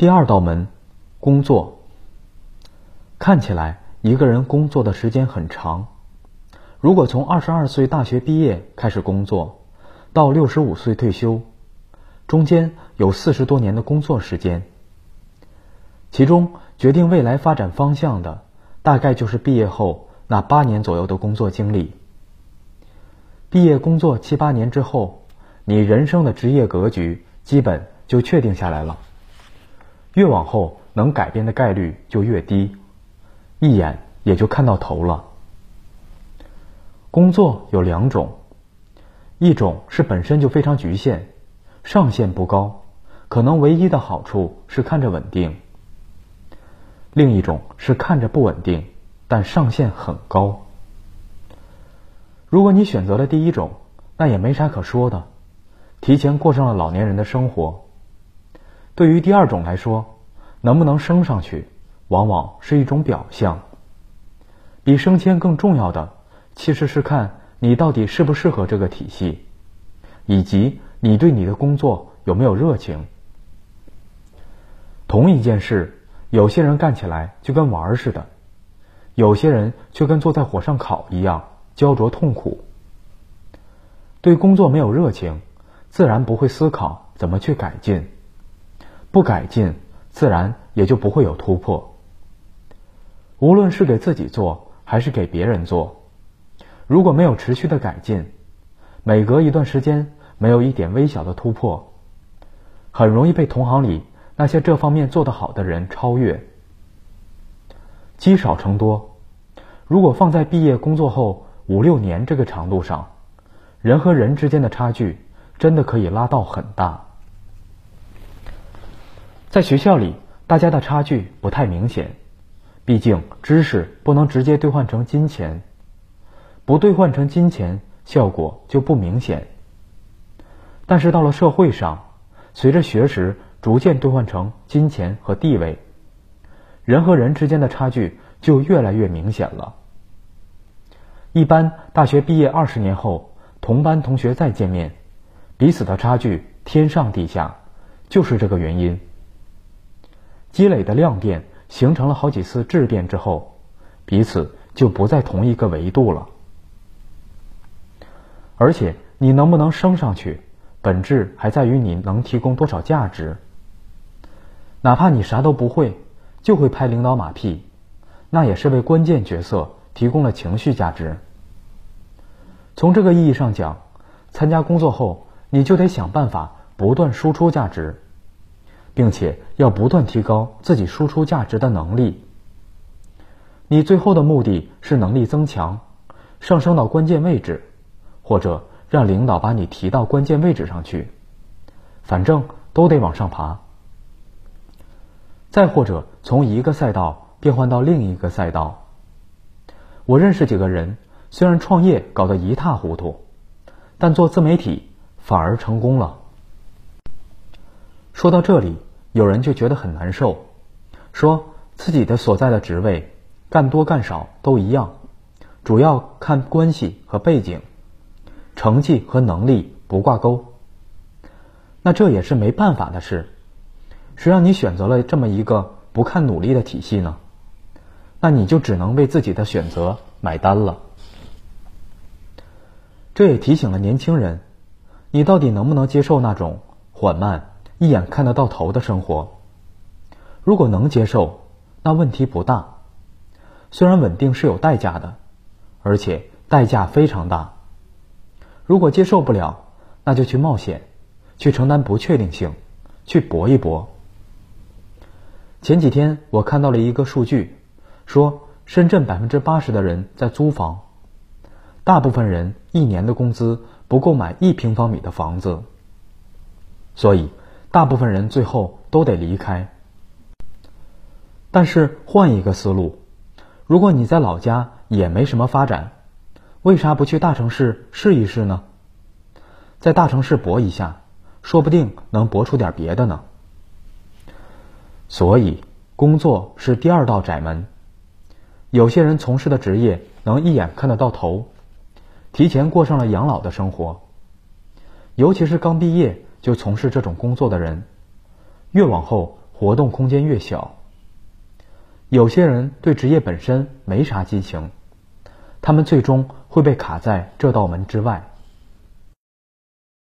第二道门，工作。看起来一个人工作的时间很长，如果从二十二岁大学毕业开始工作，到六十五岁退休，中间有四十多年的工作时间。其中决定未来发展方向的，大概就是毕业后那八年左右的工作经历。毕业工作七八年之后，你人生的职业格局基本就确定下来了。越往后，能改变的概率就越低，一眼也就看到头了。工作有两种，一种是本身就非常局限，上限不高，可能唯一的好处是看着稳定；另一种是看着不稳定，但上限很高。如果你选择了第一种，那也没啥可说的，提前过上了老年人的生活。对于第二种来说，能不能升上去，往往是一种表象。比升迁更重要的，其实是看你到底适不适合这个体系，以及你对你的工作有没有热情。同一件事，有些人干起来就跟玩儿似的，有些人却跟坐在火上烤一样焦灼痛苦。对工作没有热情，自然不会思考怎么去改进。不改进，自然也就不会有突破。无论是给自己做，还是给别人做，如果没有持续的改进，每隔一段时间没有一点微小的突破，很容易被同行里那些这方面做得好的人超越。积少成多，如果放在毕业工作后五六年这个长度上，人和人之间的差距真的可以拉到很大。在学校里，大家的差距不太明显，毕竟知识不能直接兑换成金钱，不兑换成金钱，效果就不明显。但是到了社会上，随着学识逐渐兑换成金钱和地位，人和人之间的差距就越来越明显了。一般大学毕业二十年后，同班同学再见面，彼此的差距天上地下，就是这个原因。积累的量变形成了好几次质变之后，彼此就不在同一个维度了。而且你能不能升上去，本质还在于你能提供多少价值。哪怕你啥都不会，就会拍领导马屁，那也是为关键角色提供了情绪价值。从这个意义上讲，参加工作后，你就得想办法不断输出价值。并且要不断提高自己输出价值的能力。你最后的目的是能力增强，上升到关键位置，或者让领导把你提到关键位置上去，反正都得往上爬。再或者从一个赛道变换到另一个赛道。我认识几个人，虽然创业搞得一塌糊涂，但做自媒体反而成功了。说到这里，有人就觉得很难受，说自己的所在的职位，干多干少都一样，主要看关系和背景，成绩和能力不挂钩。那这也是没办法的事，谁让你选择了这么一个不看努力的体系呢？那你就只能为自己的选择买单了。这也提醒了年轻人，你到底能不能接受那种缓慢？一眼看得到头的生活，如果能接受，那问题不大。虽然稳定是有代价的，而且代价非常大。如果接受不了，那就去冒险，去承担不确定性，去搏一搏。前几天我看到了一个数据，说深圳百分之八十的人在租房，大部分人一年的工资不够买一平方米的房子，所以。大部分人最后都得离开，但是换一个思路，如果你在老家也没什么发展，为啥不去大城市试一试呢？在大城市搏一下，说不定能搏出点别的呢。所以，工作是第二道窄门。有些人从事的职业能一眼看得到头，提前过上了养老的生活，尤其是刚毕业。就从事这种工作的人，越往后活动空间越小。有些人对职业本身没啥激情，他们最终会被卡在这道门之外。